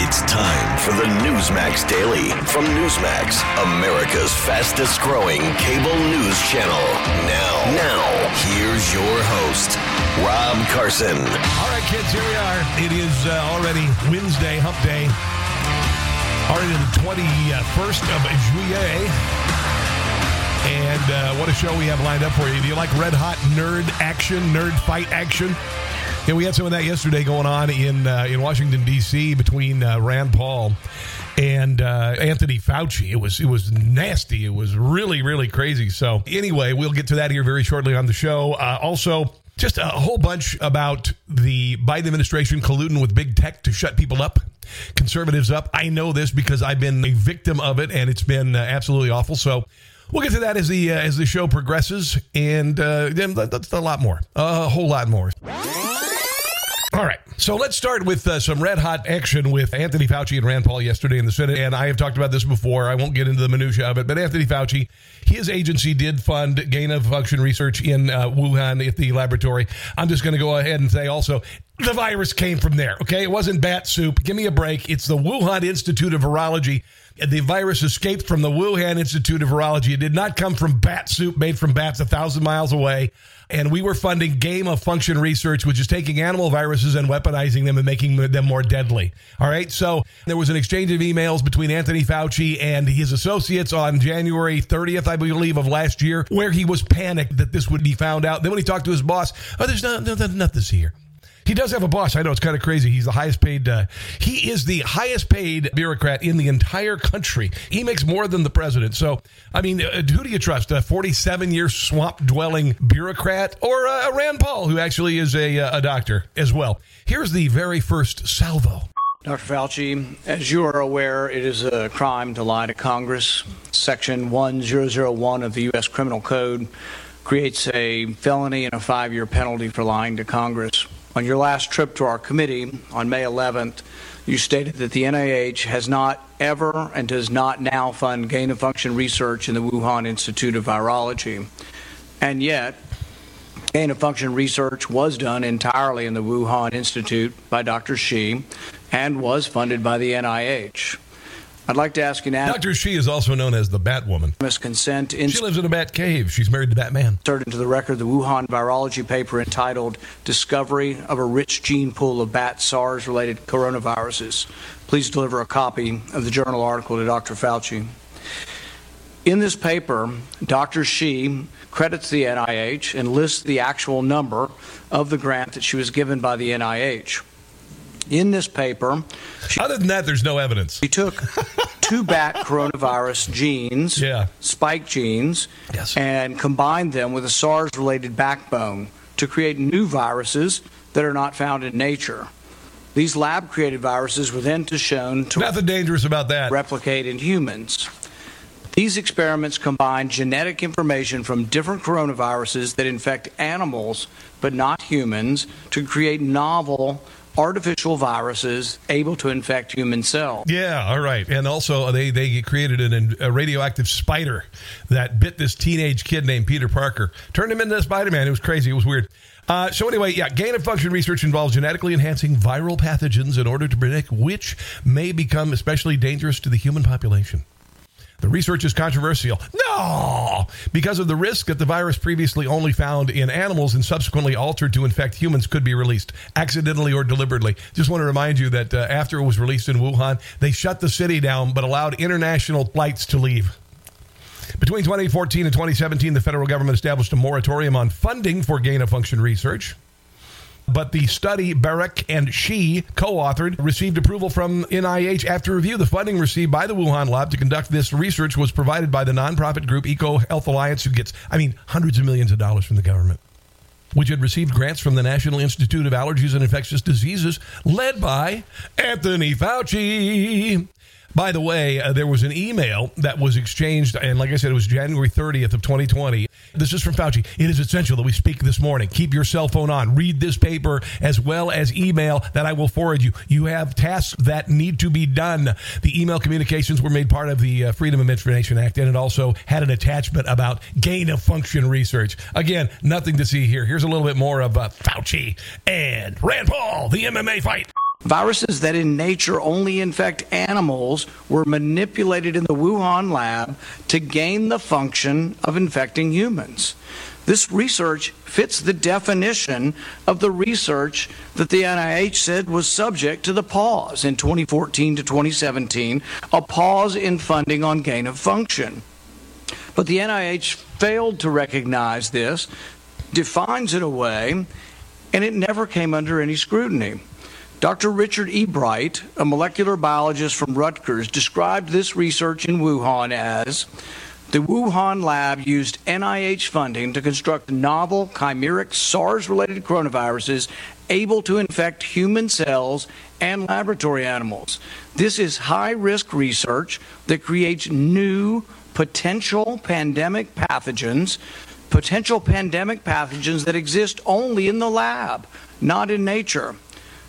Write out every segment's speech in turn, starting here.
It's time for the Newsmax Daily from Newsmax, America's fastest growing cable news channel. Now, now, here's your host, Rob Carson. All right, kids, here we are. It is uh, already Wednesday, hump day. Already the 21st of Juillet. And uh, what a show we have lined up for you. Do you like red hot nerd action, nerd fight action? Yeah, we had some of that yesterday going on in uh, in Washington D.C. between uh, Rand Paul and uh, Anthony Fauci. It was it was nasty. It was really really crazy. So anyway, we'll get to that here very shortly on the show. Uh, also. Just a whole bunch about the Biden administration colluding with big tech to shut people up, conservatives up. I know this because I've been a victim of it, and it's been uh, absolutely awful. So We'll get to that as the uh, as the show progresses, and uh, then that's a lot more, a whole lot more. All right. So let's start with uh, some red hot action with Anthony Fauci and Rand Paul yesterday in the Senate. And I have talked about this before. I won't get into the minutia of it, but Anthony Fauci, his agency did fund gain of function research in uh, Wuhan at the laboratory. I'm just going to go ahead and say also the virus came from there. Okay. It wasn't bat soup. Give me a break. It's the Wuhan Institute of Virology the virus escaped from the Wuhan Institute of Virology. It did not come from bat soup made from bats a thousand miles away. And we were funding game of function research, which is taking animal viruses and weaponizing them and making them more deadly. All right. So there was an exchange of emails between Anthony Fauci and his associates on January 30th, I believe, of last year, where he was panicked that this would be found out. Then when he talked to his boss, oh, there's not, no, nothing here. He does have a boss. I know it's kind of crazy. He's the highest paid. Uh, he is the highest paid bureaucrat in the entire country. He makes more than the president. So, I mean, uh, who do you trust? A 47 year swamp dwelling bureaucrat or uh, Rand Paul, who actually is a, uh, a doctor as well? Here's the very first salvo. Dr. Fauci, as you are aware, it is a crime to lie to Congress. Section 1001 of the U.S. Criminal Code creates a felony and a five year penalty for lying to Congress. On your last trip to our committee on May 11th, you stated that the NIH has not ever and does not now fund gain of function research in the Wuhan Institute of Virology. And yet, gain of function research was done entirely in the Wuhan Institute by Dr. Shi and was funded by the NIH. I'd like to ask you now. Dr. Shi is also known as the Batwoman. Consent in she lives in a bat cave. She's married to Batman. Insert into the record the Wuhan virology paper entitled Discovery of a Rich Gene Pool of Bat SARS related Coronaviruses. Please deliver a copy of the journal article to Dr. Fauci. In this paper, Dr. Shi credits the NIH and lists the actual number of the grant that she was given by the NIH in this paper. She, Other than that, there's no evidence. She took two bat coronavirus genes, yeah. spike genes, yes. and combined them with a SARS related backbone to create new viruses that are not found in nature. These lab created viruses were then to shown to nothing dangerous about that replicate in humans. These experiments combine genetic information from different coronaviruses that infect animals but not humans to create novel artificial viruses able to infect human cells. Yeah, all right. And also, they, they created an, a radioactive spider that bit this teenage kid named Peter Parker, turned him into a Spider Man. It was crazy. It was weird. Uh, so anyway, yeah, gain of function research involves genetically enhancing viral pathogens in order to predict which may become especially dangerous to the human population. The research is controversial. No! Because of the risk that the virus previously only found in animals and subsequently altered to infect humans could be released, accidentally or deliberately. Just want to remind you that uh, after it was released in Wuhan, they shut the city down but allowed international flights to leave. Between 2014 and 2017, the federal government established a moratorium on funding for gain of function research but the study Baric and Shi co-authored received approval from NIH after review. The funding received by the Wuhan lab to conduct this research was provided by the nonprofit group EcoHealth Alliance, who gets, I mean, hundreds of millions of dollars from the government. which had received grants from the National Institute of Allergies and Infectious Diseases, led by Anthony Fauci. By the way, uh, there was an email that was exchanged, and like I said, it was January 30th of 2020. This is from Fauci. It is essential that we speak this morning. Keep your cell phone on. Read this paper as well as email that I will forward you. You have tasks that need to be done. The email communications were made part of the uh, Freedom of Information Act, and it also had an attachment about gain of function research. Again, nothing to see here. Here's a little bit more of uh, Fauci and Rand Paul, the MMA fight. Viruses that in nature only infect animals were manipulated in the Wuhan lab to gain the function of infecting humans. This research fits the definition of the research that the NIH said was subject to the pause in 2014 to 2017, a pause in funding on gain of function. But the NIH failed to recognize this, defines it away, and it never came under any scrutiny. Dr. Richard Ebright, a molecular biologist from Rutgers, described this research in Wuhan as the Wuhan lab used NIH funding to construct novel chimeric SARS related coronaviruses able to infect human cells and laboratory animals. This is high risk research that creates new potential pandemic pathogens, potential pandemic pathogens that exist only in the lab, not in nature.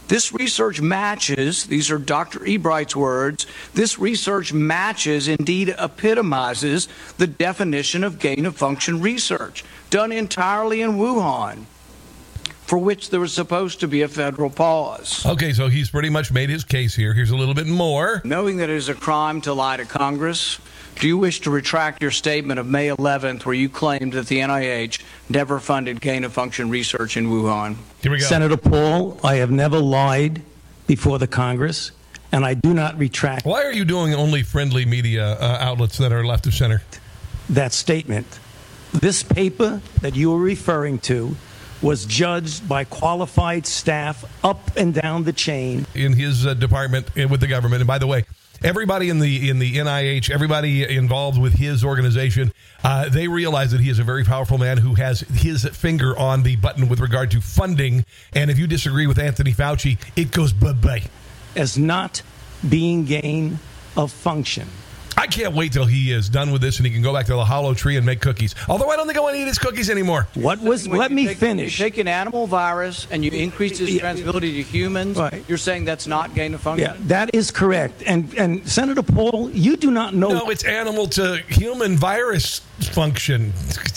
This research matches, these are Dr. Ebright's words, this research matches, indeed epitomizes, the definition of gain of function research done entirely in Wuhan for which there was supposed to be a federal pause. Okay, so he's pretty much made his case here. Here's a little bit more. Knowing that it is a crime to lie to Congress, do you wish to retract your statement of May 11th where you claimed that the NIH never funded gain of function research in Wuhan? Here we go. Senator Paul, I have never lied before the Congress, and I do not retract Why are you doing only friendly media uh, outlets that are left of center? that statement. This paper that you are referring to was judged by qualified staff up and down the chain. in his uh, department uh, with the government. And by the way, everybody in the in the NIH, everybody involved with his organization, uh, they realize that he is a very powerful man who has his finger on the button with regard to funding. And if you disagree with Anthony Fauci, it goes bye bye. as not being gain of function. I can't wait till he is done with this and he can go back to the hollow tree and make cookies. Although I don't think I want to eat his cookies anymore. What was? When let me take- finish. You take an animal virus and you increase its Yeah. transmissibility to humans. Right. You're saying that's not gain of function? Yeah, that is correct. And and Senator Paul, you do not know No, it's animal to human virus function.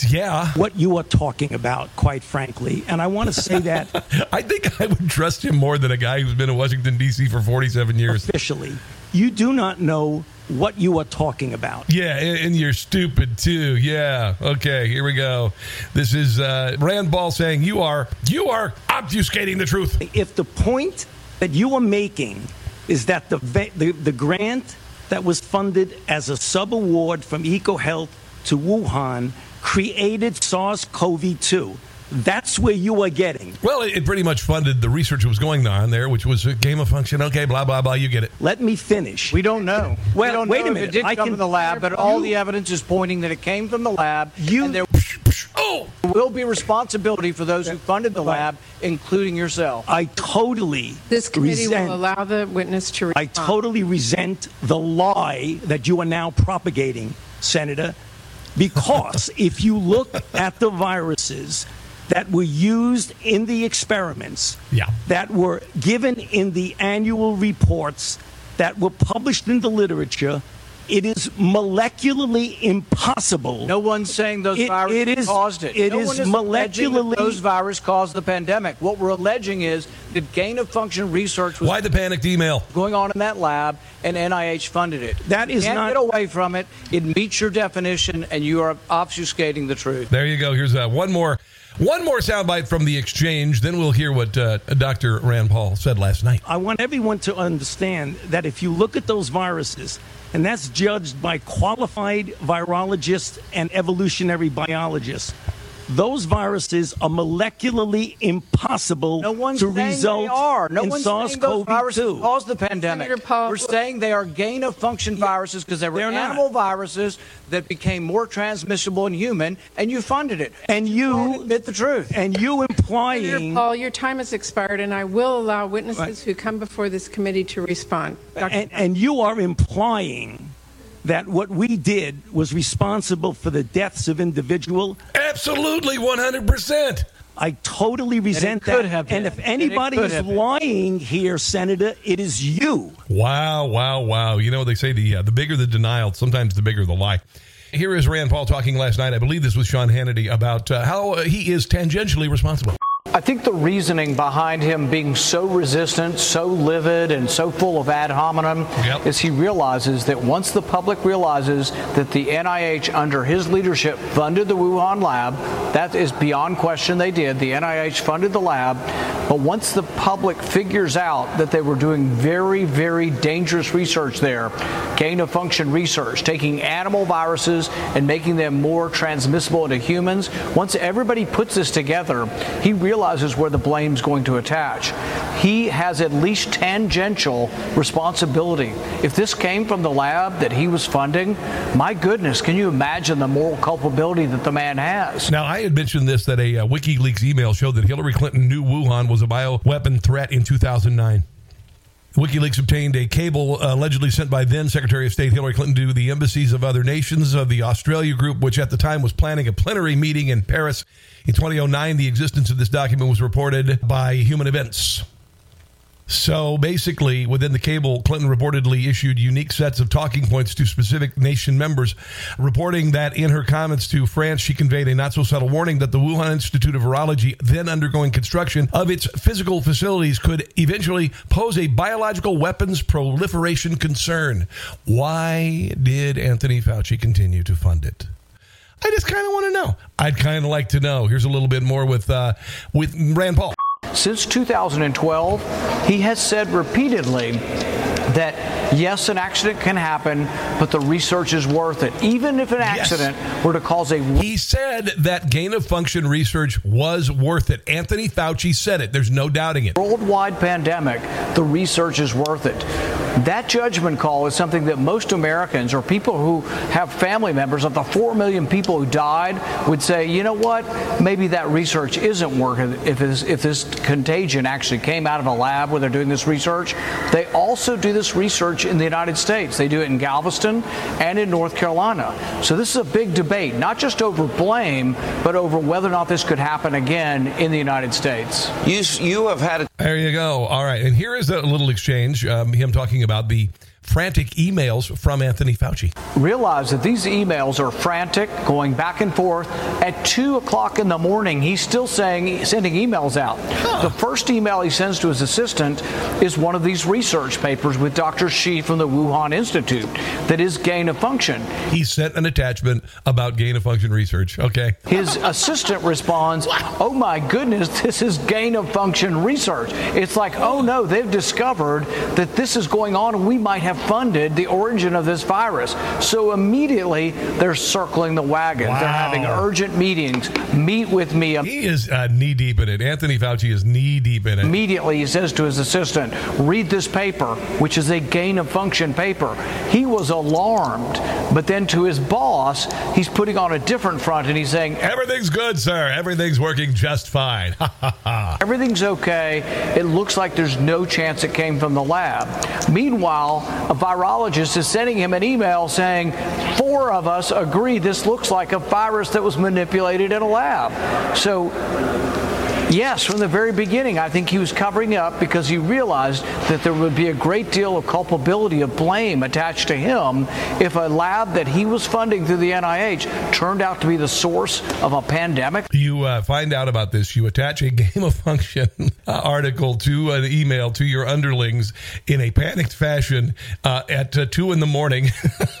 Yeah. what you are talking about, quite frankly. And I want to say that I think I would trust him more than a guy who's been in Washington, D.C. for 47 years. officially, you do not know what you are talking about. Yeah, and and you're stupid too. Yeah. Okay, here we go. This is uh, Rand Paul saying you are you are obfuscating the truth. If the point that you are making is that the the, the grant that was funded as a sub award from EcoHealth to Wuhan created SARS-CoV-2, that's where you are getting. Well, it, it pretty much funded the research that was going on there, which was a game of function. Okay, blah blah blah. You get it. Let me finish. We don't know. Well, we don't wait know a if minute. It did I come can- from the lab, but all You- the evidence is pointing that it came from the lab. You- and there Oh, will be responsibility for those who funded the lab, including yourself. I totally This committee resent, will allow the witness to I totally resent the lie that you are now propagating, Senator, because if you look at the viruses that were used in the experiments, Yeah. that were given in the annual reports, that were published in the literature, it is molecularly impossible. No one's saying those It- viruses it is- caused it. it no is one is molecularly- those viruses caused the pandemic. What we're alleging is that gain of function research was why the panicked email? going on in that lab, and NIH funded it. That is you can't not- get away from it. It meets your definition, and you are obfuscating the truth. There you go. Here's uh, one more one more soundbite from the exchange. Then we'll hear what uh, Dr. Rand Paul said last night. I want everyone to understand that if you look at those viruses, and that's judged by qualified virologists and evolutionary biologists, those viruses are molecularly impossible No one's to result they are. No in one's saying those viruses SARS-CoV-2. caused the pandemic. We're saying they are gain of function viruses because they were They're not. animal viruses that became more transmissible in human, and you funded it. And you- admit the truth. And you Senator implying Paul, your time has expired, and I will allow witnesses Right. who come before this committee to respond. And, and you are implying that what we did was responsible for the deaths of individual. Absolutely, 100%. I totally resent could that. have and been. if And it anybody could is have been. lying here, Senator, it is you. Wow, wow, wow. You know, they say the, uh, the bigger the denial, sometimes the bigger the lie. Here is Rand Paul talking last night. I believe this was Sean Hannity about uh, how uh, he is tangentially responsible. I think the reasoning behind him being so resistant, so livid, and so full of ad hominem Yep. is he realizes that once the public realizes that the NIH, under his leadership, funded the Wuhan lab, that is beyond question they did. The NIH funded the lab. But once the public figures out that they were doing very, very dangerous research there, gain of function research, taking animal viruses and making them more transmissible into humans, once everybody puts this together, he realizes where the blame's going to attach. He has at least tangential responsibility. If this came from the lab that he was funding, my goodness, can you imagine the moral culpability that the man has? Now, I had mentioned this that a uh, WikiLeaks email showed that Hillary Clinton knew Wuhan was a bioweapon threat in 2009. WikiLeaks obtained a cable uh, allegedly sent by then Secretary of State Hillary Clinton to the embassies of other nations of the Australia group, which at the time was planning a plenary meeting in Paris. In 2009, the existence of this document was reported by Human Events. So basically, within the cable, Clinton reportedly issued unique sets of talking points to specific nation members, reporting that in her comments to France, she conveyed a not so subtle warning that the Wuhan Institute of Virology, then undergoing construction of its physical facilities, could eventually pose a biological weapons proliferation concern. Why did Anthony Fauci continue to fund it? I just kind of want to know. I'd kind of like to know. Here's a little bit more with uh, with Rand Paul. Since 2012, he has said repeatedly that yes, an accident can happen, but the research is worth it. Even if an Yes. accident were to cause a He said that gain of function research was worth it. Anthony Fauci said it. There's no doubting it. worldwide pandemic, the research is worth it. That judgment call is something that most Americans or people who have family members of the 4 million people who died would say, you know what, maybe that research isn't worth it if this, if this contagion actually came out of a lab where they're doing this research. They also do this research in the United States. They do it in Galveston and in North Carolina. So this is a big debate, not just over blame, but over whether or not this could happen again in the United States. You, you have had a There you go. All right. And here is a little exchange, um, him talking about the frantic emails from Anthony Fauci. realize that these emails are frantic, going back and forth. At two o'clock in the morning, he's still saying sending emails out. The first email he sends to his assistant is one of these research papers with Dr. Shi from the Wuhan Institute that is gain of function. He sent an attachment about gain of function research. Okay. His assistant responds, Oh my goodness, this is gain of function research. It's like, oh no, they've discovered that this is going on and we might have funded the origin of this virus. So immediately they're circling the wagon. They're having urgent meetings. Meet with me. He is uh, knee deep in it. Anthony Fauci is knee deep in it. Immediately, he says to his assistant, read this paper, which is a gain of function paper. He was alarmed, but then to his boss, he's putting on a different front and he's saying, Everything's good, sir. Everything's working just fine. Everything's okay. It looks like there's no chance it came from the lab. Meanwhile, a virologist is sending him an email saying, Four of us agree this looks like a virus that was manipulated in a lab. So, Yes, from the very beginning, I think he was covering up because he realized that there would be a great deal of culpability of blame attached to him if a lab that he was funding through the NIH turned out to be the source of a pandemic. you uh, find out about this, you attach a game of function uh, article to an email to your underlings in a panicked fashion uh, at uh, two in the morning.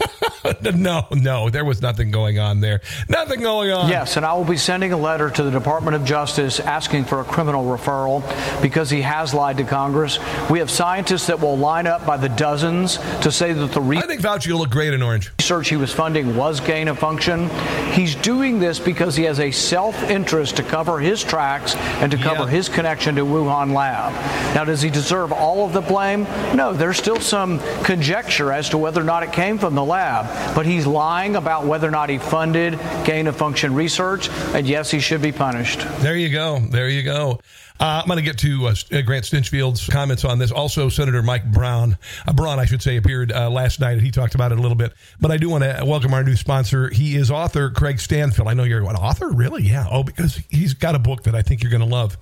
no, no, there was nothing going on there. Nothing going on. Yes, and I will be sending a letter to the Department of Justice asking for a criminal referral because he has lied to Congress. We have scientists that will line up by the dozens to say that the I think Fauci will look great in orange. research he was funding was gain of function. He's doing this because he has a self interest to cover his tracks and to cover Yeah. his connection to Wuhan lab. Now, does he deserve all of the blame? No, there's still some conjecture as to whether or not it came from the lab, but he's lying about whether or not he funded gain of function research, and yes, he should be punished. There you go. There you go. Uh, I'm going to get to uh, uh, Grant Stinchfield's comments on this. Also, Senator Mike Brown, uh, Braun, I should say, appeared uh, last night. And he talked about it a little bit. But I do want to welcome our new sponsor. He is author Craig Stanfill. I know you're an author, really? Yeah. Oh, because he's got a book that I think you're going to love.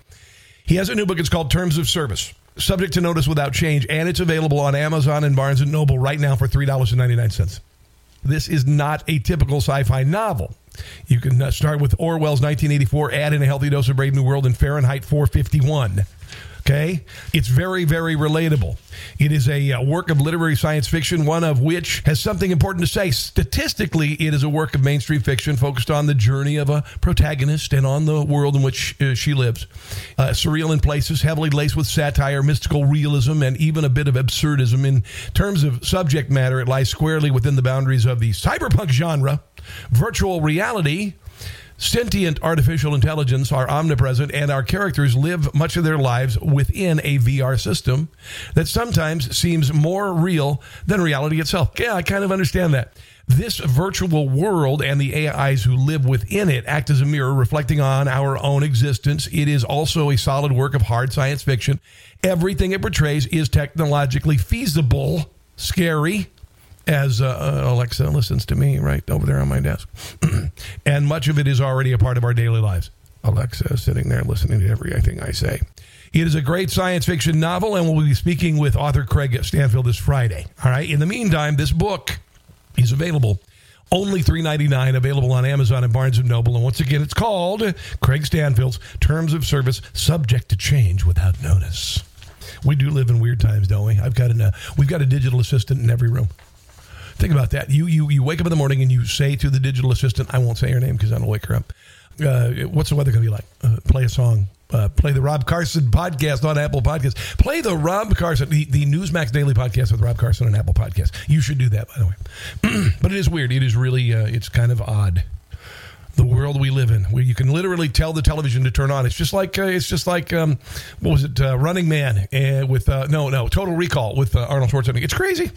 He has a new book. It's called Terms of Service, subject to notice without change, and it's available on Amazon and Barnes and Noble right now for three dollars and ninety nine cents. This is not a typical sci-fi novel. You can uh, start with Orwell's 1984, add in a healthy dose of Brave New World, and Fahrenheit 451. Okay? It's very, very relatable. It is a uh, work of literary science fiction, one of which has something important to say. Statistically, it is a work of mainstream fiction focused on the journey of a protagonist and on the world in which uh, she lives. Uh, surreal in places, heavily laced with satire, mystical realism, and even a bit of absurdism. In terms of subject matter, it lies squarely within the boundaries of the cyberpunk genre, virtual reality, Sentient artificial intelligence are omnipresent, and our characters live much of their lives within a VR system that sometimes seems more real than reality itself. Yeah, I kind of understand that. This virtual world and the AIs who live within it act as a mirror reflecting on our own existence. It is also a solid work of hard science fiction. Everything it portrays is technologically feasible, scary, as uh, uh, Alexa listens to me right over there on my desk. and much of it is already a part of our daily lives. Alexa is sitting there listening to everything I say. It is a great science fiction novel, and we'll be speaking with author Craig Stanfill this Friday. All right. In the meantime, this book is available. Only three ninety nine, available on Amazon and Barnes and Noble. And once again, it's called Craig Stanfill's Terms of Service, subject to change without notice. We do live in weird times, don't we? I've got an, uh, we've got a digital assistant in every room. Think about that. You you you wake up in the morning and you say to the digital assistant, I won't say her name because that'll wake her up. Uh, what's the weather going to be like? Uh, play a song. Uh, play the Rob Carson podcast on Apple Podcasts. Play the Rob Carson, the, the Newsmax Daily podcast with Rob Carson on Apple Podcasts. You should do that, by the way. but it is weird. It is really, uh, it's kind of odd. The world we live in, where you can literally tell the television to turn on. It's just like uh, it's just like um, what was it? Uh, Running Man uh, with uh, no no Total Recall with uh, Arnold Schwarzenegger. It's crazy.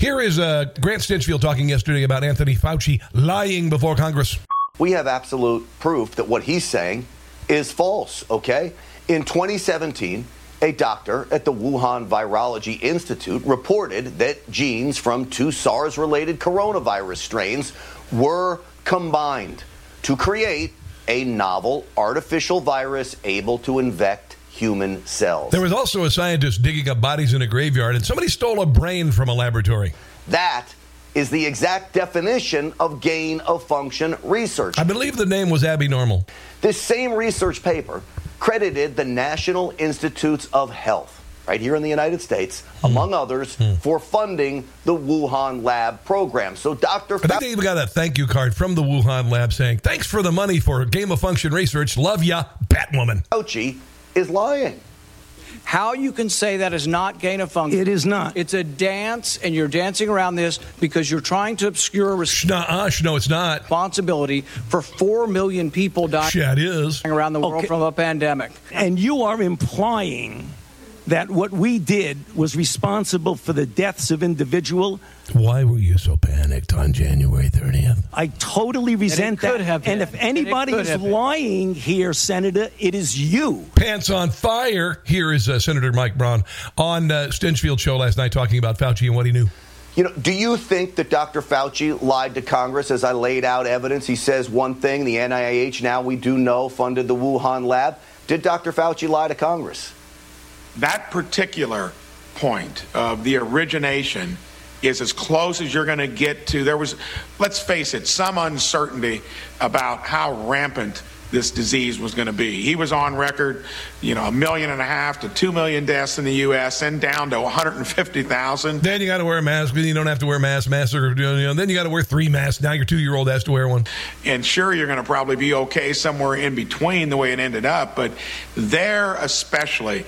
Here is uh, Grant Stinchfield talking yesterday about Anthony Fauci lying before Congress. We have absolute proof that what he's saying is false, okay? In 2017, a doctor at the Wuhan Virology Institute reported that genes from two SARS related coronavirus strains were combined to create a novel artificial virus able to infect human cells. There was also a scientist digging up bodies in a graveyard, and somebody stole a brain from a laboratory. That is the exact definition of gain of function research. I believe the name was Abby Normal. This same research paper credited the National Institutes of Health, right here in the United States, hmm. among others, hmm. for funding the Wuhan lab program. So Dr. I think they even got a thank you card from the Wuhan lab saying, Thanks for the money for game of function research. Love ya, Batwoman. Fauci is lying. How you can say that is not gain of function? It is not. It's a dance, and you're dancing around this because you're trying to obscure Nuh-uh, no, it's not. responsibility for four million people dying Yeah, it is. around the world Okay. from a pandemic. And you are implying that what we did was responsible for the deaths of individual. Why were you so panicked on January 30th? I totally resent could that. have and been. if And it anybody could is have been. lying here, Senator, it is you. Pants on fire. Here is uh, Senator Mike Braun on uh, Stinchfield show last night talking about Fauci and what he knew. You know, do you think that Dr. Fauci lied to Congress as I laid out evidence? He says one thing, the NIH now we do know funded the Wuhan lab. Did Dr. Fauci lie to Congress? That particular point of the origination is as close as you're going to get to there was let's face it some uncertainty about how rampant this disease was going to be. He was on record, you know, a million and a half to two million deaths in the U.S. and down to 150,000. Then you got to wear a mask. Then you don't have to wear a mask. Masks are, you know, then you got to wear three masks. Now your two year old has to wear one. And sure, you're going to probably be okay somewhere in between the way it ended up, but there especially,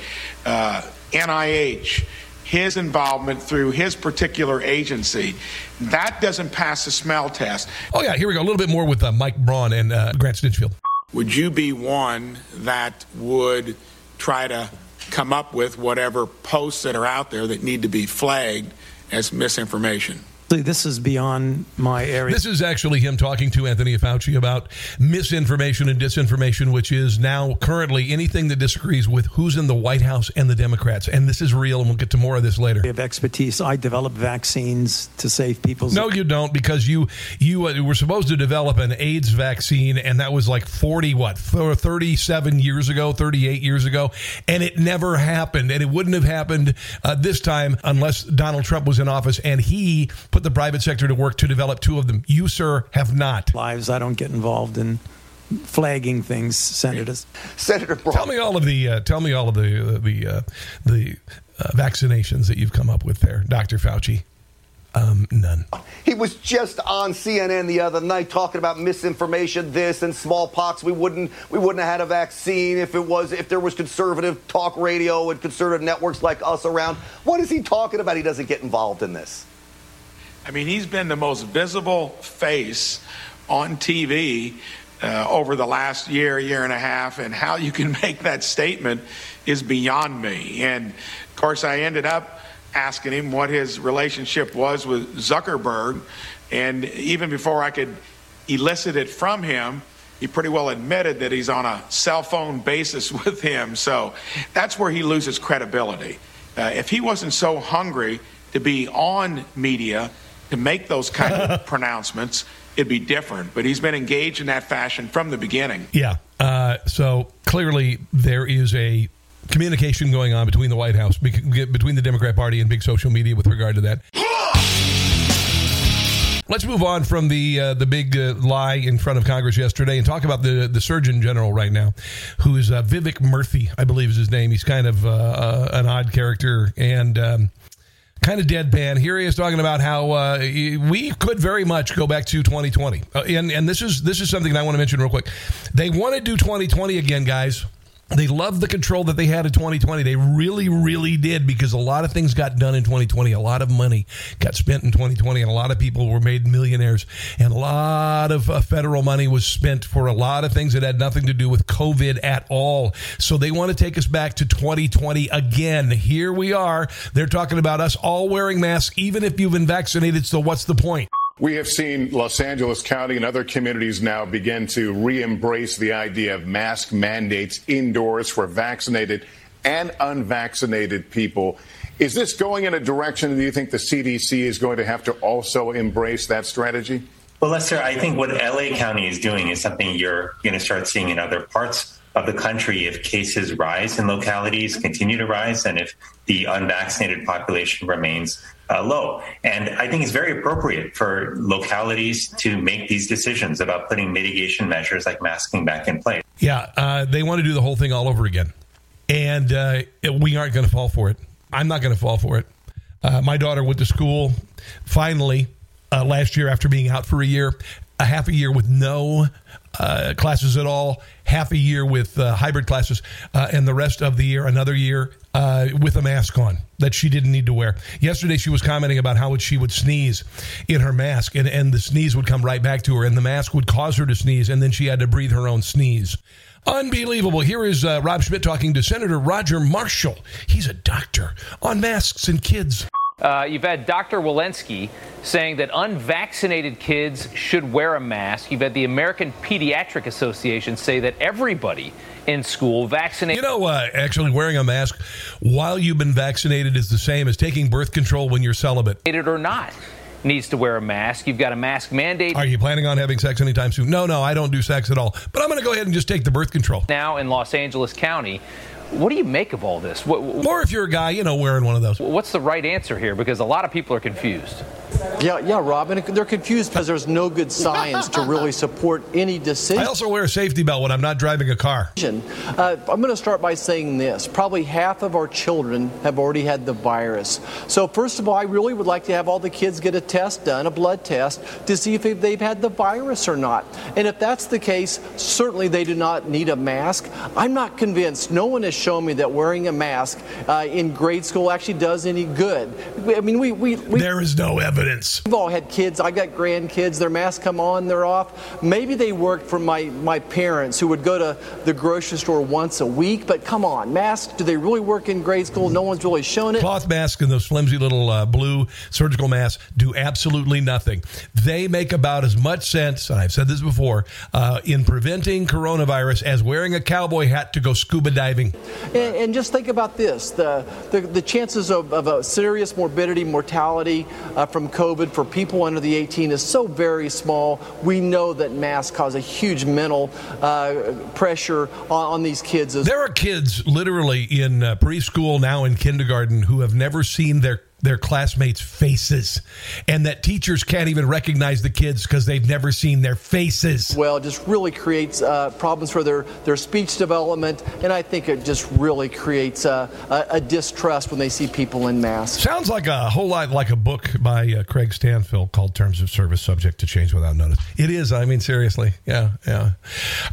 uh, NIH his involvement through his particular agency, that doesn't pass the smell test. Oh, yeah, here we go. A little bit more with uh, Mike Braun and uh, Grant Stinchfield. Would you be one that would try to come up with whatever posts that are out there that need to be flagged as misinformation? This is beyond my area. This is actually him talking to Anthony Fauci about misinformation and disinformation, which is now currently anything that disagrees with who's in the White House and the Democrats. And this is real, and we'll get to more of this later. We have expertise. I develop vaccines to save people's. No, you don't, because you you uh, were supposed to develop an AIDS vaccine, and that was like forty what thirty seven years ago, thirty eight years ago, and it never happened, and it wouldn't have happened uh, this time unless Donald Trump was in office and he put the private sector to work to develop two of them. You, sir, have not. Lives. I don't get involved in flagging things, senators. Senator Braun. Tell me all of the uh, tell me all of the uh, the uh, the uh, vaccinations that you've come up with there, Doctor Fauci. Um, none. He was just on CNN the other night talking about misinformation, this and smallpox. We wouldn't we wouldn't have had a vaccine if it was if there was conservative talk radio and conservative networks like us around. What is he talking about? He doesn't get involved in this. I mean, he's been the most visible face on TV uh, over the last year, year and a half, and how you can make that statement is beyond me. And of course, I ended up asking him what his relationship was with Zuckerberg, and even before I could elicit it from him, he pretty well admitted that he's on a cell phone basis with him. So that's where he loses credibility. Uh, if he wasn't so hungry to be on media, to make those kind of pronouncements, it'd be different. But he's been engaged in that fashion from the beginning. Yeah. Uh, so clearly there is a communication going on between the White House, between the Democrat Party and big social media with regard to that. Let's move on from the uh, the big uh, lie in front of Congress yesterday and talk about the the Surgeon General right now, who is uh, Vivek Murthy, I believe is his name. He's kind of uh, uh, an odd character and. Um, kind of deadpan. Here he is talking about how uh, we could very much go back to 2020, uh, and and this is this is something I want to mention real quick. They want to do 2020 again, guys. They loved the control that they had in 2020. They really, really did because a lot of things got done in 2020. A lot of money got spent in 2020, and a lot of people were made millionaires. And a lot of uh, federal money was spent for a lot of things that had nothing to do with COVID at all. So they want to take us back to 2020 again. Here we are. They're talking about us all wearing masks, even if you've been vaccinated. So what's the point? We have seen Los Angeles County and other communities now begin to re embrace the idea of mask mandates indoors for vaccinated and unvaccinated people. Is this going in a direction do you think the CDC is going to have to also embrace that strategy? Well, Lester, I think what LA County is doing is something you're going to start seeing in other parts of the country if cases rise in localities, continue to rise, and if the unvaccinated population remains uh, low. And I think it's very appropriate for localities to make these decisions about putting mitigation measures like masking back in place. Yeah, uh, they want to do the whole thing all over again. And uh, we aren't going to fall for it. I'm not going to fall for it. Uh, my daughter went to school finally uh, last year after being out for a year, a half a year with no uh, classes at all, half a year with hybrid classes, and the rest of the year, another year uh, with a mask on that she didn't need to wear. Yesterday, she was commenting about how she would sneeze in her mask, and, and the sneeze would come right back to her, and the mask would cause her to sneeze, and then she had to breathe her own sneeze. Unbelievable. Here is uh, Rob Schmitt talking to Senator Roger Marshall. He's a doctor on masks and kids. Uh, you've had Dr. Walensky saying that unvaccinated kids should wear a mask. You've had the American Pediatric Association say that everybody in school vaccinated. You know, uh, actually, wearing a mask while you've been vaccinated is the same as taking birth control when you're celibate. It Or not needs to wear a mask. You've got a mask mandate. Are you planning on having sex anytime soon? No, no, I don't do sex at all. But I'm going to go ahead and just take the birth control. Now in Los Angeles County, what do you make of all this? What, or if you're a guy, you know, wearing one of those. What's the right answer here? Because a lot of people are confused. Yeah, yeah, Rob, and they're confused because there's no good science to really support any decision. I also wear a safety belt when I'm not driving a car. Uh, I'm going to start by saying this. Probably half of our children have already had the virus. So, first of all, I really would like to have all the kids get a test done, a blood test, to see if they've had the virus or not. And if that's the case, certainly they do not need a mask. I'm not convinced. No one has shown me that wearing a mask uh, in grade school actually does any good. I mean, we, we, we there is no evidence. We've all had kids. I got grandkids. Their masks come on, they're off. Maybe they worked for my, my parents who would go to the grocery store once a week. But come on, masks, do they really work in grade school? No one's really shown it. Cloth masks and those flimsy little uh, blue surgical masks do absolutely nothing. They make about as much sense, and I've said this before, uh, in preventing coronavirus as wearing a cowboy hat to go scuba diving. And, and just think about this the, the, the chances of, of, a serious morbidity, mortality uh, from COVID for people under the 18 is so very small. We know that masks cause a huge mental uh, pressure on, on, these kids. there are kids literally in uh, preschool, now in kindergarten, who have never seen their their classmates' faces, and that teachers can't even recognize the kids because they've never seen their faces. Well, it just really creates uh, problems for their, their speech development, and I think it just really creates uh, a, a, distrust when they see people in masks. Sounds like a whole lot like a book by uh, Craig Stanfill called Terms of Service Subject to Change Without Notice. It is, I mean, seriously. Yeah, yeah.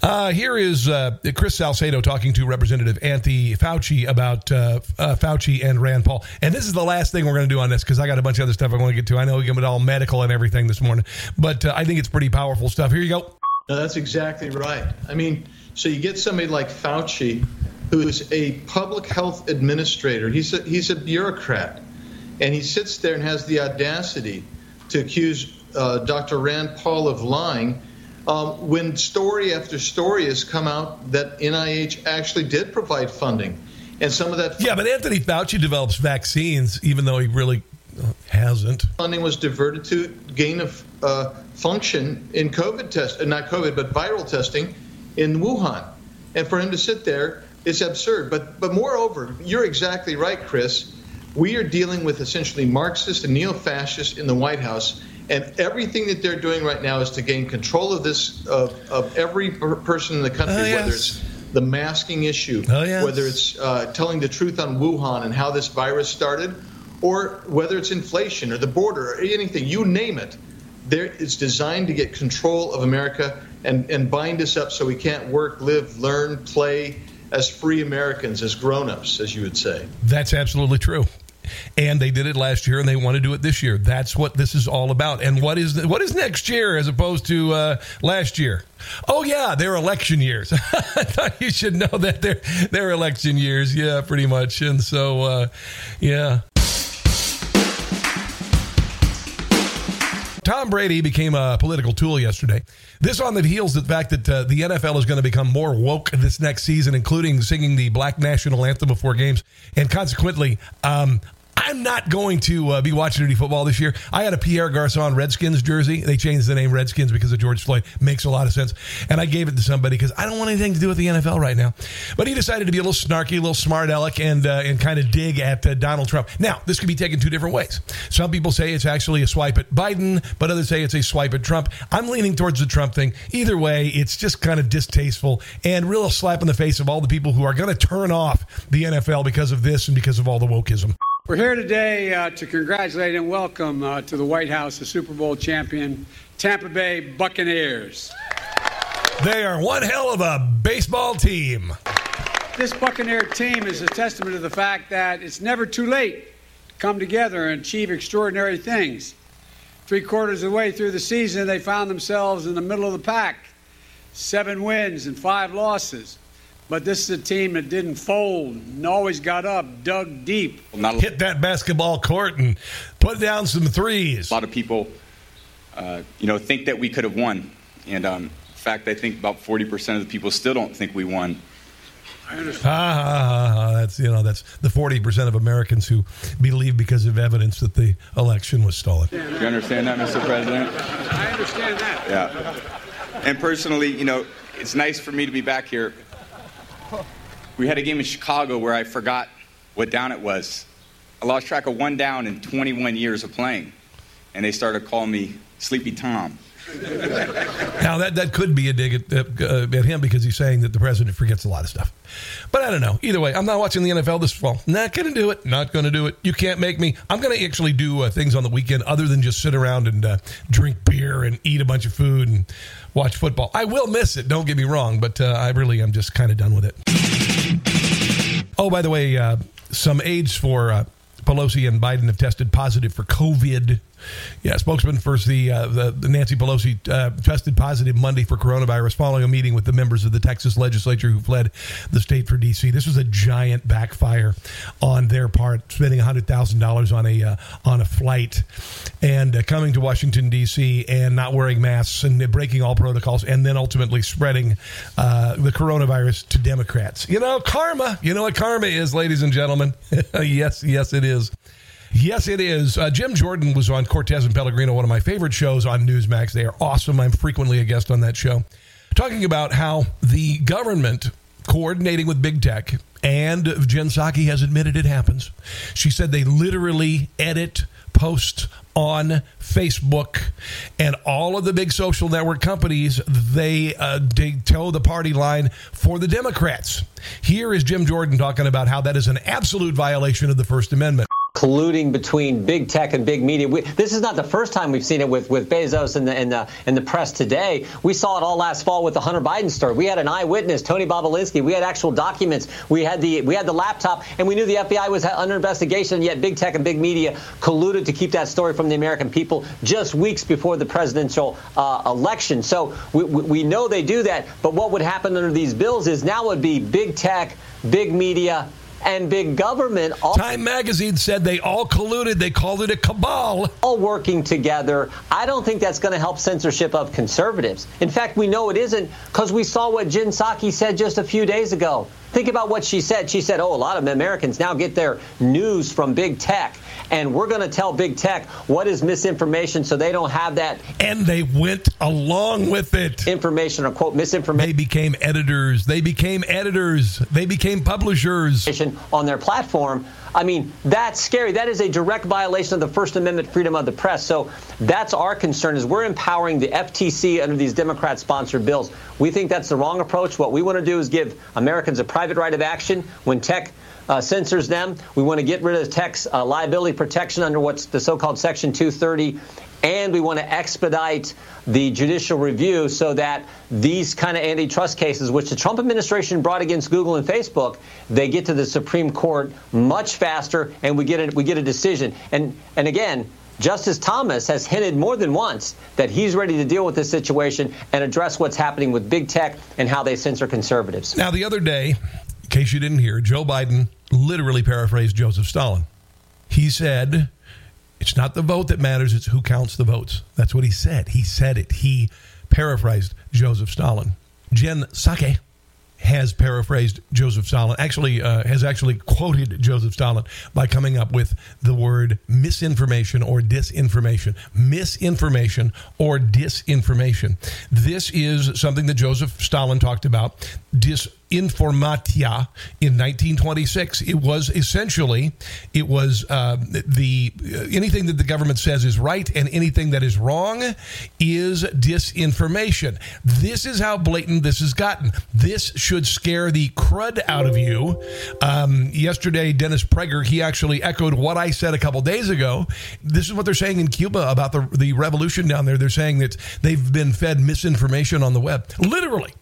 Uh, here is uh, Chris Salcedo talking to Representative Anthony Fauci about uh, Fauci and Rand Paul. And this is the last thing we're going going to do on this because I got a bunch of other stuff I want to get to. I know we get all medical and everything this morning, but uh, I think it's pretty powerful stuff. Here you go. No, that's exactly right. I mean, so you get somebody like Fauci, who's a public health administrator. He's a, he's a bureaucrat, and he sits there and has the audacity to accuse uh, Dr. Rand Paul of lying. Um, when story after story has come out that NIH actually did provide funding and some of that. Yeah, but Anthony Fauci develops vaccines, even though he really hasn't. Funding was diverted to gain of uh, function in COVID test, uh, not COVID, but viral testing in Wuhan, and for him to sit there is absurd. But but moreover, you're exactly right, Chris. We are dealing with essentially Marxists and neo-fascists in the White House, and everything that they're doing right now is to gain control of this of, of every per- person in the country, uh, yes. whether it's the masking issue, oh, yes. whether it's uh, telling the truth on Wuhan and how this virus started, or whether it's inflation or the border or anything, you name it. There, it's designed to get control of America and, and bind us up so we can't work, live, learn, play as free Americans, as grown ups, as you would say. That's absolutely true and they did it last year and they want to do it this year. That's what this is all about. And what is what is next year as opposed to uh, last year? Oh yeah, they're election years. I thought you should know that they're they're election years. Yeah, pretty much. And so uh, yeah. Tom Brady became a political tool yesterday. This on the heels of the fact that uh, the NFL is going to become more woke this next season, including singing the black national anthem before games. And consequently, um, I'm not going to uh, be watching any football this year. I had a Pierre Garcon Redskins jersey. They changed the name Redskins because of George Floyd. Makes a lot of sense. And I gave it to somebody because I don't want anything to do with the NFL right now. But he decided to be a little snarky, a little smart aleck, and uh, and kind of dig at uh, Donald Trump. Now, this could be taken two different ways. Some people say it's actually a swipe at Biden, but others say it's a swipe at Trump. I'm leaning towards the Trump thing. Either way, it's just kind of distasteful and real slap in the face of all the people who are going to turn off the NFL because of this and because of all the wokeism. We're here today uh, to congratulate and welcome uh, to the White House the Super Bowl champion Tampa Bay Buccaneers. They are one hell of a baseball team. This Buccaneer team is a testament to the fact that it's never too late to come together and achieve extraordinary things. Three quarters of the way through the season, they found themselves in the middle of the pack seven wins and five losses. But this is a team that didn't fold and always got up, dug deep. Hit that basketball court and put down some threes. A lot of people, uh, you know, think that we could have won. And um, in fact, I think about 40% of the people still don't think we won. I understand. Ah, ah, ah, that's you know that's the forty percent of Americans who believe because of evidence that the election was stolen. You understand that, Mr. President? I understand that. Yeah. And personally, you know, it's nice for me to be back here we had a game in Chicago where I forgot what down it was. I lost track of one down in 21 years of playing. and they started calling me Sleepy Tom. now that that could be a dig at, uh, at him because he's saying that the president forgets a lot of stuff. But I don't know. Either way, I'm not watching the NFL this fall. Not going to do it. Not going to do it. You can't make me. I'm going to actually do uh, things on the weekend other than just sit around and uh, drink beer and eat a bunch of food and watch football. I will miss it. Don't get me wrong, but uh, I really am just kind of done with it. Oh, by the way, uh, some aides for uh, Pelosi and Biden have tested positive for COVID. Yeah, spokesman for the, uh, the, the Nancy Pelosi uh, tested positive Monday for coronavirus following a meeting with the members of the Texas legislature who fled the state for D.C. This was a giant backfire on their part, spending hundred thousand dollars on a uh, on a flight and uh, coming to Washington D.C. and not wearing masks and breaking all protocols, and then ultimately spreading uh, the coronavirus to Democrats. You know, karma. You know what karma is, ladies and gentlemen. yes, yes, it is. Yes, it is. Uh, Jim Jordan was on Cortes and Pellegrino, one of my favorite shows on Newsmax. They are awesome. I'm frequently a guest on that show, talking about how the government coordinating with big tech and Jen Psaki has admitted it happens. She said they literally edit posts on Facebook and all of the big social network companies they uh, they the party line for the Democrats. Here is Jim Jordan talking about how that is an absolute violation of the First Amendment colluding between big tech and big media. We, this is not the first time we've seen it with, with Bezos and the, and, the, and the press today. We saw it all last fall with the Hunter Biden story. We had an eyewitness, Tony Bobulinski. We had actual documents. We had the we had the laptop, and we knew the FBI was under investigation. Yet big tech and big media colluded to keep that story from the American people just weeks before the presidential uh, election. So we, we know they do that. But what would happen under these bills is now would be big tech, big media, and big government. All, Time magazine said they all colluded. They called it a cabal. All working together. I don't think that's going to help censorship of conservatives. In fact, we know it isn't because we saw what Jen Psaki said just a few days ago. Think about what she said. She said, oh, a lot of Americans now get their news from big tech. And we're going to tell big tech what is misinformation so they don't have that. And they went along with it. Information or quote misinformation. They became editors. They became editors. They became publishers. On their platform. I mean, that's scary. That is a direct violation of the First Amendment freedom of the press. So that's our concern is we're empowering the FTC under these Democrat-sponsored bills. We think that's the wrong approach. What we want to do is give Americans a private right of action when tech censors them. We want to get rid of tech's uh, liability protection under what's the so-called Section 230 and we want to expedite the judicial review so that these kind of antitrust cases, which the Trump administration brought against Google and Facebook, they get to the Supreme Court much faster, and we get a, we get a decision. And and again. Justice Thomas has hinted more than once that he's ready to deal with this situation and address what's happening with big tech and how they censor conservatives. Now, the other day, in case you didn't hear, Joe Biden literally paraphrased Joseph Stalin. He said, it's not the vote that matters, it's who counts the votes. That's what he said. He said it. He paraphrased Joseph Stalin. Jen Psaki has paraphrased Joseph Stalin, actually, uh, has actually quoted Joseph Stalin by coming up with the word misinformation or disinformation. Misinformation or disinformation. This is something that Joseph Stalin talked about. Disinformatia in 1926. It was essentially, it was uh, the anything that the government says is right and anything that is wrong is disinformation. This is how blatant this has gotten. This should scare the crud out of you. Um, yesterday, Dennis Prager, he actually echoed what I said a couple days ago. This is what they're saying in Cuba about the, the revolution down there. They're saying that they've been fed misinformation on the web. Literally.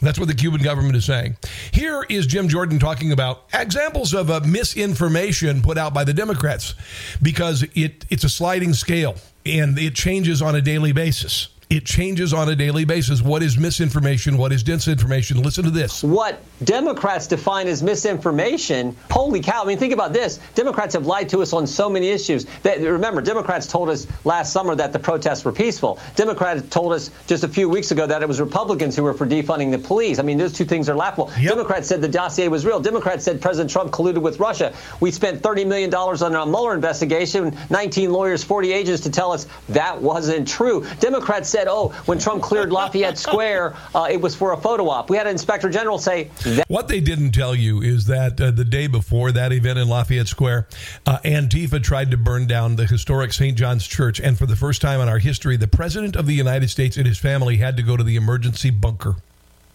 That's what the Cuban government is saying. Here is Jim Jordan talking about examples of misinformation put out by the Democrats because it, it's a sliding scale and it changes on a daily basis. It changes on a daily basis. What is misinformation? What is disinformation? Listen to this. What Democrats define as misinformation, holy cow. I mean, think about this. Democrats have lied to us on so many issues. They, remember, Democrats told us last summer that the protests were peaceful. Democrats told us just a few weeks ago that it was Republicans who were for defunding the police. I mean, those two things are laughable. Yep. Democrats said the dossier was real. Democrats said President Trump colluded with Russia. We spent $30 million on a Mueller investigation, 19 lawyers, 40 agents to tell us that wasn't true. Democrats said said, oh, when Trump cleared Lafayette Square, uh, it was for a photo op. We had an inspector general say that. What they didn't tell you is that uh, the day before that event in Lafayette Square, uh, Antifa tried to burn down the historic St. John's Church. And for the first time in our history, the President of the United States and his family had to go to the emergency bunker.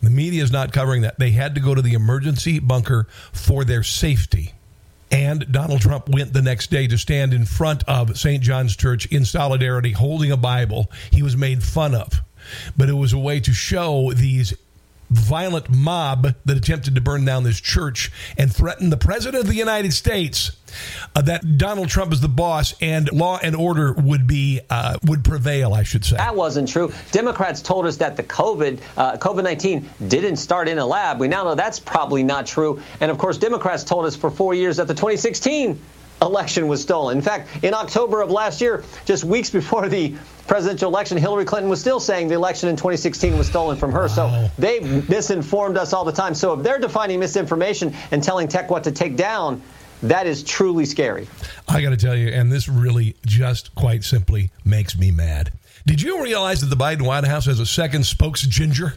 The media is not covering that. They had to go to the emergency bunker for their safety. And Donald Trump went the next day to stand in front of St. John's Church in solidarity, holding a Bible. He was made fun of. But it was a way to show these violent mob that attempted to burn down this church and threaten the president of the United States uh, that Donald Trump is the boss and law and order would be uh, would prevail. I should say that wasn't true. Democrats told us that the COVID uh, COVID nineteen didn't start in a lab. We now know that's probably not true. And of course, Democrats told us for four years that the 2016 election was stolen. In fact, in October of last year, just weeks before the presidential election, Hillary Clinton was still saying the election in 2016 was stolen from her. Wow. So they've misinformed us all the time. So if they're defining misinformation and telling tech what to take down, that is truly scary. I got to tell you, and this really just quite simply makes me mad. Did you realize that the Biden White House has a second spokes ginger?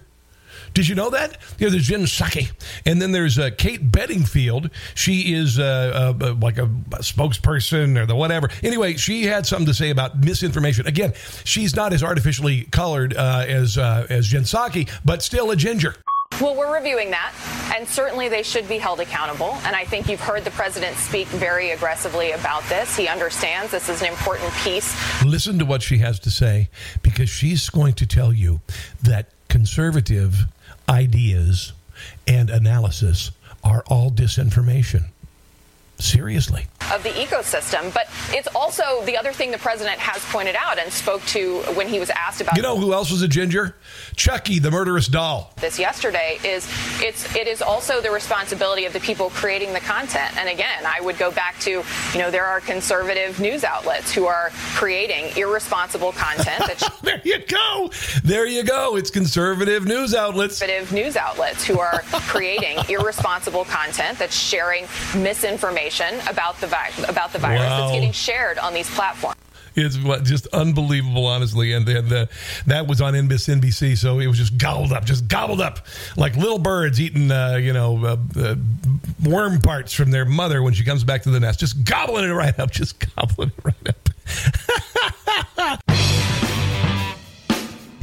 Did you know that? Yeah, there's Jen Psaki. And then there's uh, Kate Bedingfield. She is uh, uh, uh, like a, a, spokesperson or the whatever. Anyway, she had something to say about misinformation. Again, she's not as artificially colored uh, as, uh, as Jen Psaki, but still a ginger. Well, we're reviewing that, and certainly they should be held accountable. And I think you've heard the president speak very aggressively about this. He understands this is an important piece. Listen to what she has to say, because she's going to tell you that conservative ideas and analysis are all disinformation. Seriously. Of the ecosystem. But it's also the other thing the president has pointed out and spoke to when he was asked about. You know who else was a ginger? Chucky, the murderous doll. This yesterday is it's it is also the responsibility of the people creating the content. And again, I would go back to, you know, there are conservative news outlets who are creating irresponsible content. there you go. There you go. It's conservative news outlets. Conservative news outlets who are creating irresponsible content that's sharing misinformation about the vi- about the virus wow. that's getting shared on these platforms. It's just unbelievable, honestly. And then the, that was on NBC, so it was just gobbled up, just gobbled up like little birds eating, uh, you know, uh, uh, worm parts from their mother when she comes back to the nest. Just gobbling it right up, just gobbling it right up.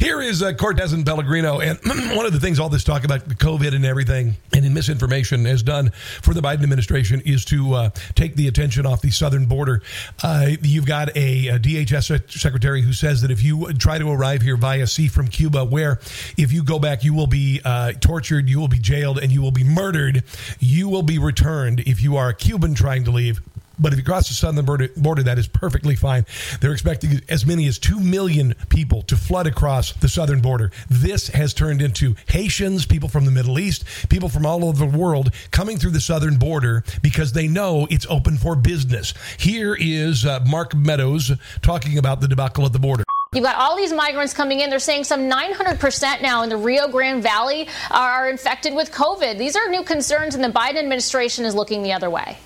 Here is uh, Cortes and Pellegrino. And one of the things all this talk about COVID and everything and in misinformation has done for the Biden administration is to uh, take the attention off the southern border. Uh, you've got a, a, DHS secretary who says that if you try to arrive here via sea from Cuba, where if you go back, you will be uh, tortured, you will be jailed, and you will be murdered, you will be returned if you are a Cuban trying to leave. But if you cross the southern border, that is perfectly fine. They're expecting as many as 2 million people to flood across the southern border. This has turned into Haitians, people from the Middle East, people from all over the world coming through the southern border because they know it's open for business. Here is uh, Mark Meadows talking about the debacle at the border. You've got all these migrants coming in. They're saying some 900% now in the Rio Grande Valley are infected with COVID. These are new concerns, and the Biden administration is looking the other way.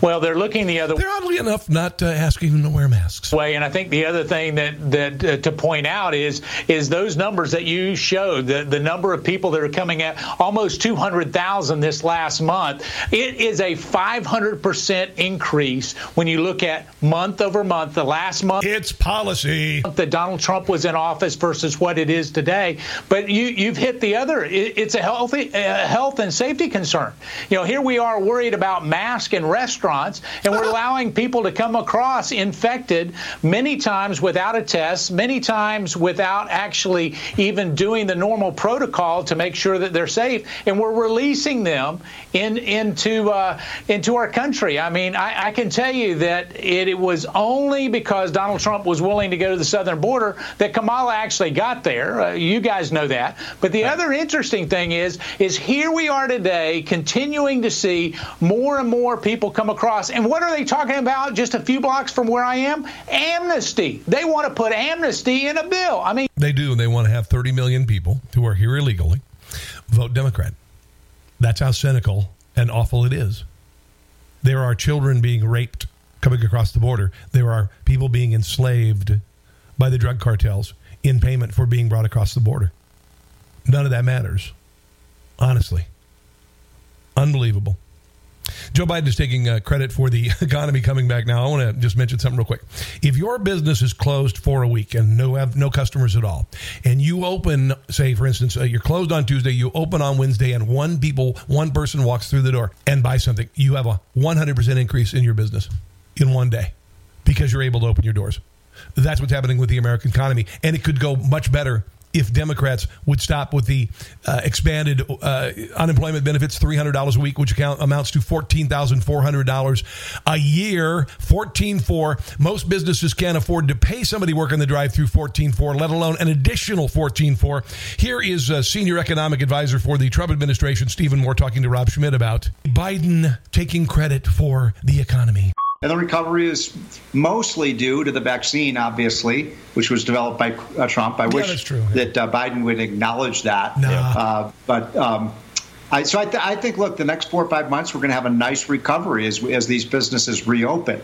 Well, they're looking the other. They're oddly enough not uh, asking them to wear masks. Way, and I think the other thing that that uh, to point out is is those numbers that you showed the the number of people that are coming at almost 200,000 this last month. It is a 500 percent increase when you look at month over month. The last month, it's policy that Donald Trump was in office versus what it is today. But you you've hit the other. It, it's a healthy uh, health and safety concern. You know, here we are worried about mask and restaurants, and we're allowing people to come across infected many times without a test, many times without actually even doing the normal protocol to make sure that they're safe, and we're releasing them in, into uh, into our country. I mean, I, I can tell you that it, it, was only because Donald Trump was willing to go to the southern border that Kamala actually got there. Uh, you guys know that. But the other interesting thing is, is here we are today, continuing to see more and more people people come across. And what are they talking about just a few blocks from where I am? Amnesty. They want to put amnesty in a bill. I mean, they do. They want to have 30 million people who are here illegally vote Democrat. That's how cynical and awful it is. There are children being raped coming across the border. There are people being enslaved by the drug cartels in payment for being brought across the border. None of that matters. Honestly. Unbelievable. Joe Biden is taking uh, credit for the economy coming back now. I want to just mention something real quick. If your business is closed for a week and no have no customers at all, and you open, say for instance, uh, you're closed on Tuesday, you open on Wednesday, and one people, one person walks through the door and buys something, you have a 100% increase in your business in one day because you're able to open your doors. That's what's happening with the American economy, and it could go much better if Democrats would stop with the uh, expanded uh, unemployment benefits, $300 a week, which account, amounts to $14,400 a year. 14.4. Most businesses can't afford to pay somebody working the drive through 14.4, let alone an additional 14.4. Here is a senior economic advisor for the Trump administration, Stephen Moore, talking to Rob Schmitt about Biden taking credit for the economy. And the recovery is mostly due to the vaccine, obviously, which was developed by uh, Trump. I Yeah, wish true, that uh, Biden would acknowledge that. Nah. Uh, but um, I, so I, th- I think, look, the next four or five months, we're going to have a nice recovery as, as these businesses reopen.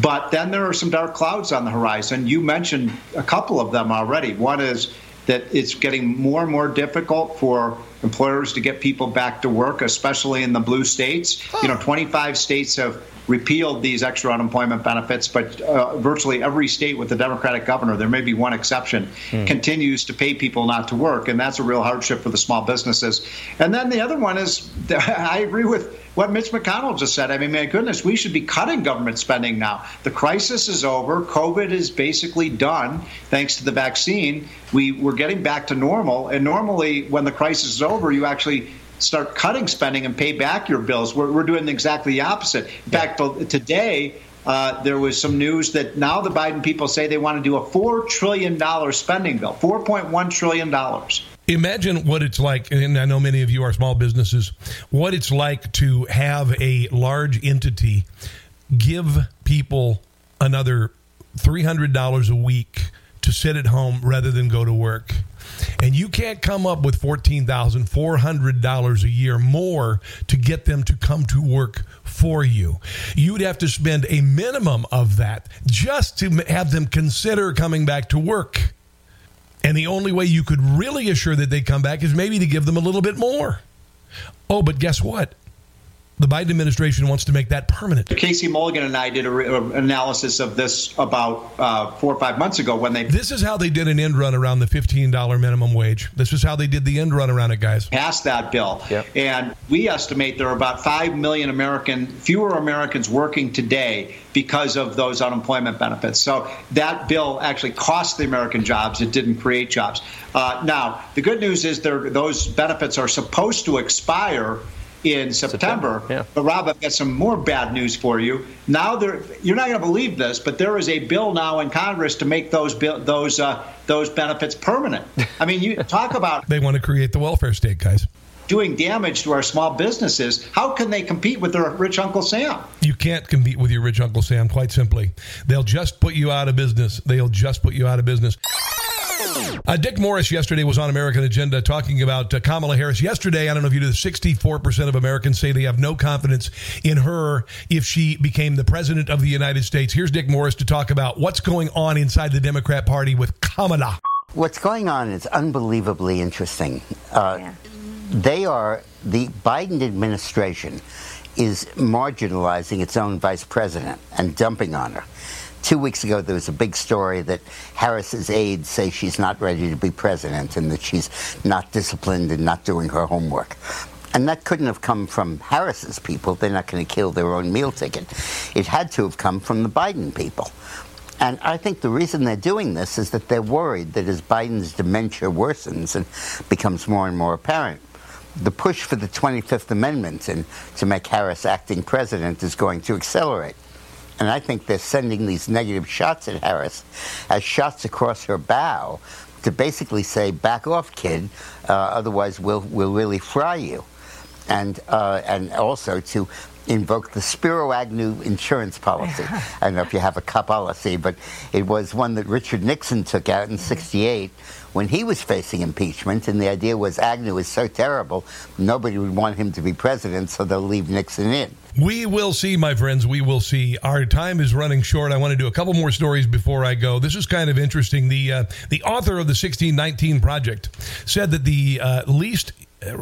But then there are some dark clouds on the horizon. You mentioned a couple of them already. One is that it's getting more and more difficult for employers to get people back to work, especially in the blue states. You know, 25 states have repealed these extra unemployment benefits, but uh, virtually every state with a Democratic governor, there may be one exception, continues to pay people not to work, and that's a real hardship for the small businesses. And then the other one is, I agree with what Mitch McConnell just said. I mean, my goodness, we should be cutting government spending now. The crisis is over. COVID is basically done thanks to the vaccine. We, we're getting back to normal. And normally, when the crisis is over, you actually start cutting spending and pay back your bills. We're, we're doing exactly the opposite. In fact, today, uh, there was some news that now the Biden people say they want to do a $4 trillion spending bill, $4.1 trillion. Imagine what it's like, and I know many of you are small businesses, what it's like to have a large entity give people another $300 a week to sit at home rather than go to work. And you can't come up with $14,400 a year more to get them to come to work for you. You'd have to spend a minimum of that just to have them consider coming back to work. And the only way you could really assure that they'd come back is maybe to give them a little bit more. Oh, but guess what? The Biden administration wants to make that permanent. Casey Mulligan and I did an analysis of this about uh, four or five months ago when they This is how they did an end run around the $15 minimum wage. This is how they did the end run around it, guys. passed that bill. And we estimate there are about 5 million American, fewer Americans working today because of those unemployment benefits. So that bill actually cost the American jobs. It didn't create jobs. Uh, now, the good news is there, those benefits are supposed to expire in September. But Rob, I've got some more bad news for you. Now there, you're not going to believe this, but there is a bill now in Congress to make those bill, those uh, those benefits permanent. I mean, you talk about They want to create the welfare state, guys. doing damage to our small businesses. How can they compete with their rich Uncle Sam? You can't compete with your rich Uncle Sam, quite simply. They'll just put you out of business. They'll just put you out of business. Uh, Dick Morris yesterday was on American Agenda talking about uh, Kamala Harris. Yesterday, I don't know if you did, 64% of Americans say they have no confidence in her if she became the president of the United States. Here's Dick Morris to talk about what's going on inside the Democrat Party with Kamala. What's going on is unbelievably interesting. Uh, They are, the Biden administration is marginalizing its own vice president and dumping on her. Two weeks ago, there was a big story that Harris's aides say she's not ready to be president and that she's not disciplined and not doing her homework. And that couldn't have come from Harris's people. They're not going to kill their own meal ticket. It had to have come from the Biden people. And I think the reason they're doing this is that they're worried that as Biden's dementia worsens and becomes more and more apparent, the push for the 25th Amendment and to make Harris acting president is going to accelerate. And I think they're sending these negative shots at Harris as shots across her bow to basically say, back off, kid, uh, otherwise we'll, we'll really fry you. And, uh, and also to invoke the Spiro Agnew insurance policy. I don't know if you have a cup policy, but it was one that Richard Nixon took out in 68 when he was facing impeachment. And the idea was Agnew is so terrible, nobody would want him to be president, so they'll leave Nixon in. We will see, my friends. We will see. Our time is running short. I want to do a couple more stories before I go. This is kind of interesting. The uh, the author of the 1619 Project said that the uh, least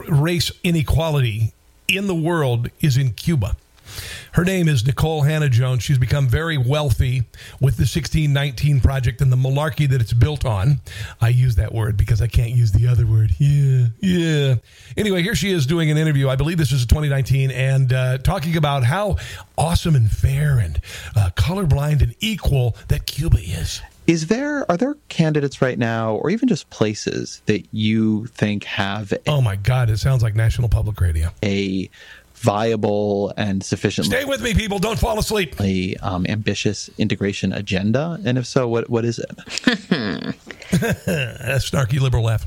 race inequality in the world is in Cuba. Her name is Nikole Hannah-Jones. She's become very wealthy with the 1619 project and the malarkey that it's built on. I use that word because I can't use the other word. Yeah, yeah. Anyway, here she is doing an interview. I believe this is 2019 and uh, talking about how awesome and fair and uh, colorblind and equal that Cuba is. Is there are there candidates right now, or even just places that you think have? A, oh my God! It sounds like National Public Radio. A viable and sufficiently stay with me people don't fall asleep a um, ambitious integration agenda and if so what what is it a snarky liberal laugh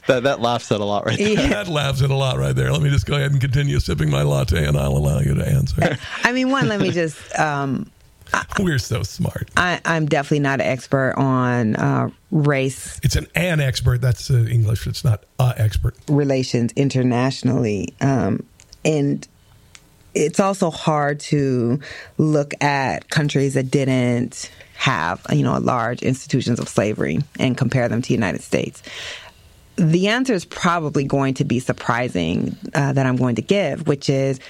that, that laughs at a lot right there yeah. that laughs at a lot right there let me just go ahead and continue sipping my latte and i'll allow you to answer i mean one let me just um, we're so smart. I, am definitely not an expert on uh, race. It's an an expert. That's uh, English. It's not a expert. Relations internationally. Um, and it's also hard to look at countries that didn't have, you know, large institutions of slavery and compare them to the United States. The answer is probably going to be surprising uh, that I'm going to give, which is.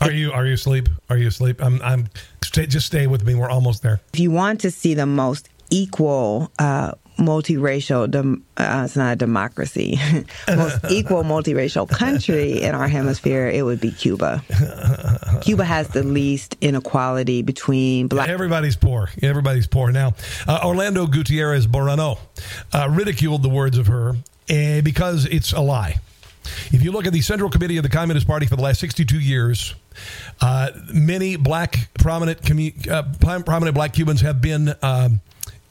Are you are you asleep? Are you asleep? I'm I'm just stay with me. We're almost there. If you want to see the most equal uh, multiracial, dem- uh, it's not a democracy, most equal multiracial country in our hemisphere, it would be Cuba. Cuba has the least inequality between black. Everybody's poor. Everybody's poor. Now, uh, Orlando Gutierrez Boronat uh, ridiculed the words of her uh, because it's a lie. If you look at the Central Committee of the Communist Party for the last 62 years, uh, many black prominent commu- uh, prominent black Cubans have been um,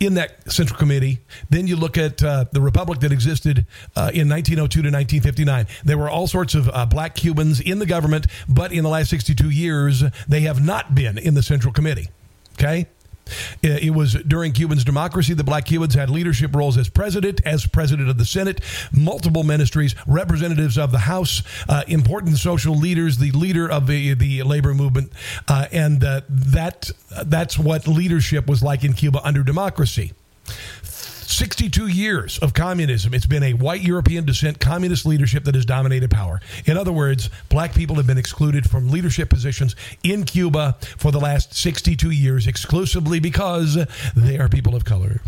in that Central Committee. Then you look at uh, the republic that existed uh, in 1902 to 1959. There were all sorts of uh, black Cubans in the government, but in the last 62 years, they have not been in the Central Committee. Okay? It was during Cuban's democracy the black Cubans had leadership roles as president, as president of the Senate, multiple ministries, representatives of the House, uh, important social leaders, the leader of the the labor movement, uh, and uh, that that's what leadership was like in Cuba under democracy. 62 years of communism. It's been a white European descent communist leadership that has dominated power. In other words, black people have been excluded from leadership positions in Cuba for the last 62 years exclusively because they are people of color.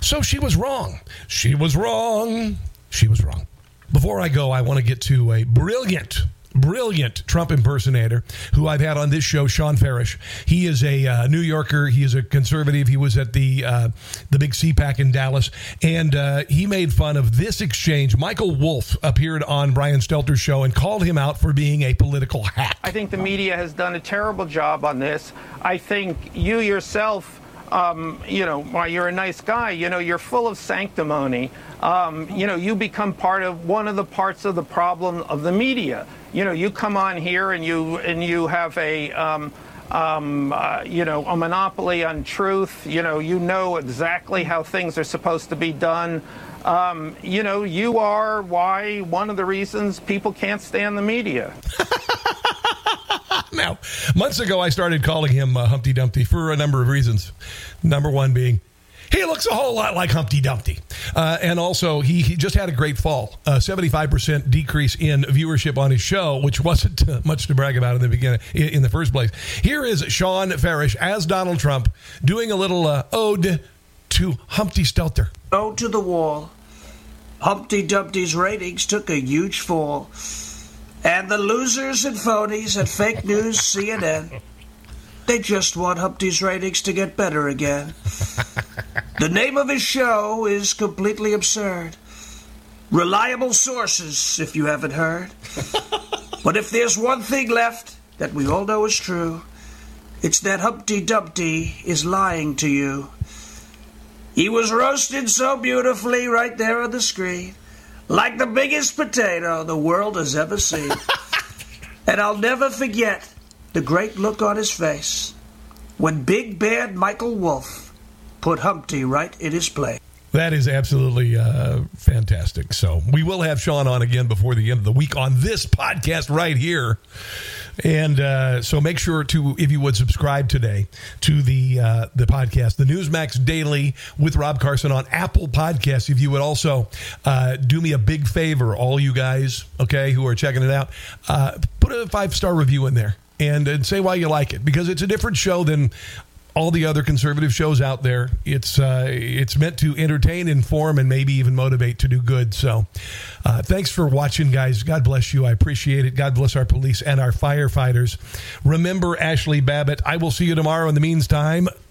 So she was wrong. She was wrong. She was wrong. Before I go, I want to get to a brilliant brilliant Trump impersonator who I've had on this show, Shawn Farash. He is a uh, New Yorker. He is a conservative. He was at the uh, the big CPAC in Dallas, and uh, he made fun of this exchange. Michael Wolff appeared on Brian Stelter's show and called him out for being a political hack. I think the media has done a terrible job on this. I think you yourself. Um, you know, why you're a nice guy. You know, you're full of sanctimony. Um, you know, you become part of one of the parts of the problem of the media you know, you come on here and you and you have a um, um, uh, you know, a monopoly on truth. You know, you know exactly how things are supposed to be done. Um, you know, you are why one of the reasons people can't stand the media. now, months ago, I started calling him uh, Humpty Dumpty for a number of reasons. Number one being he looks a whole lot like Humpty Dumpty. Uh, and also, he, he, just had a great fall. A 75% decrease in viewership on his show, which wasn't uh, much to brag about in the beginning, in, in, the first place. Here is Shawn Farash as Donald Trump doing a little uh, ode to Humpty Stelter. Ode to the wall. Humpty Dumpty's ratings took a huge fall. And the losers and phonies at fake news CNN they just want Humpty's ratings to get better again. the name of his show is completely absurd. Reliable sources, if you haven't heard. but if there's one thing left that we all know is true, it's that Humpty Dumpty is lying to you. He was roasted so beautifully right there on the screen, like the biggest potato the world has ever seen. And I'll never forget the great look on his face when big bad Michael Wolff put Humpty right in his place. That is absolutely uh, fantastic. So we will have Shawn on again before the end of the week on this podcast right here. And uh, so make sure to, if you would, subscribe today to the uh, the podcast, the Newsmax Daily with Rob Carson on Apple Podcasts. If you would also uh, do me a big favor, all you guys, okay, who are checking it out, uh, put a five star review in there and, and say why you like it because it's a different show than all the other conservative shows out there. It's uh, it's meant to entertain, inform, and maybe even motivate to do good. So, uh, thanks for watching, guys. God bless you. I appreciate it. God bless our police and our firefighters. Remember Ashley Babbitt. I will see you tomorrow. In the meantime,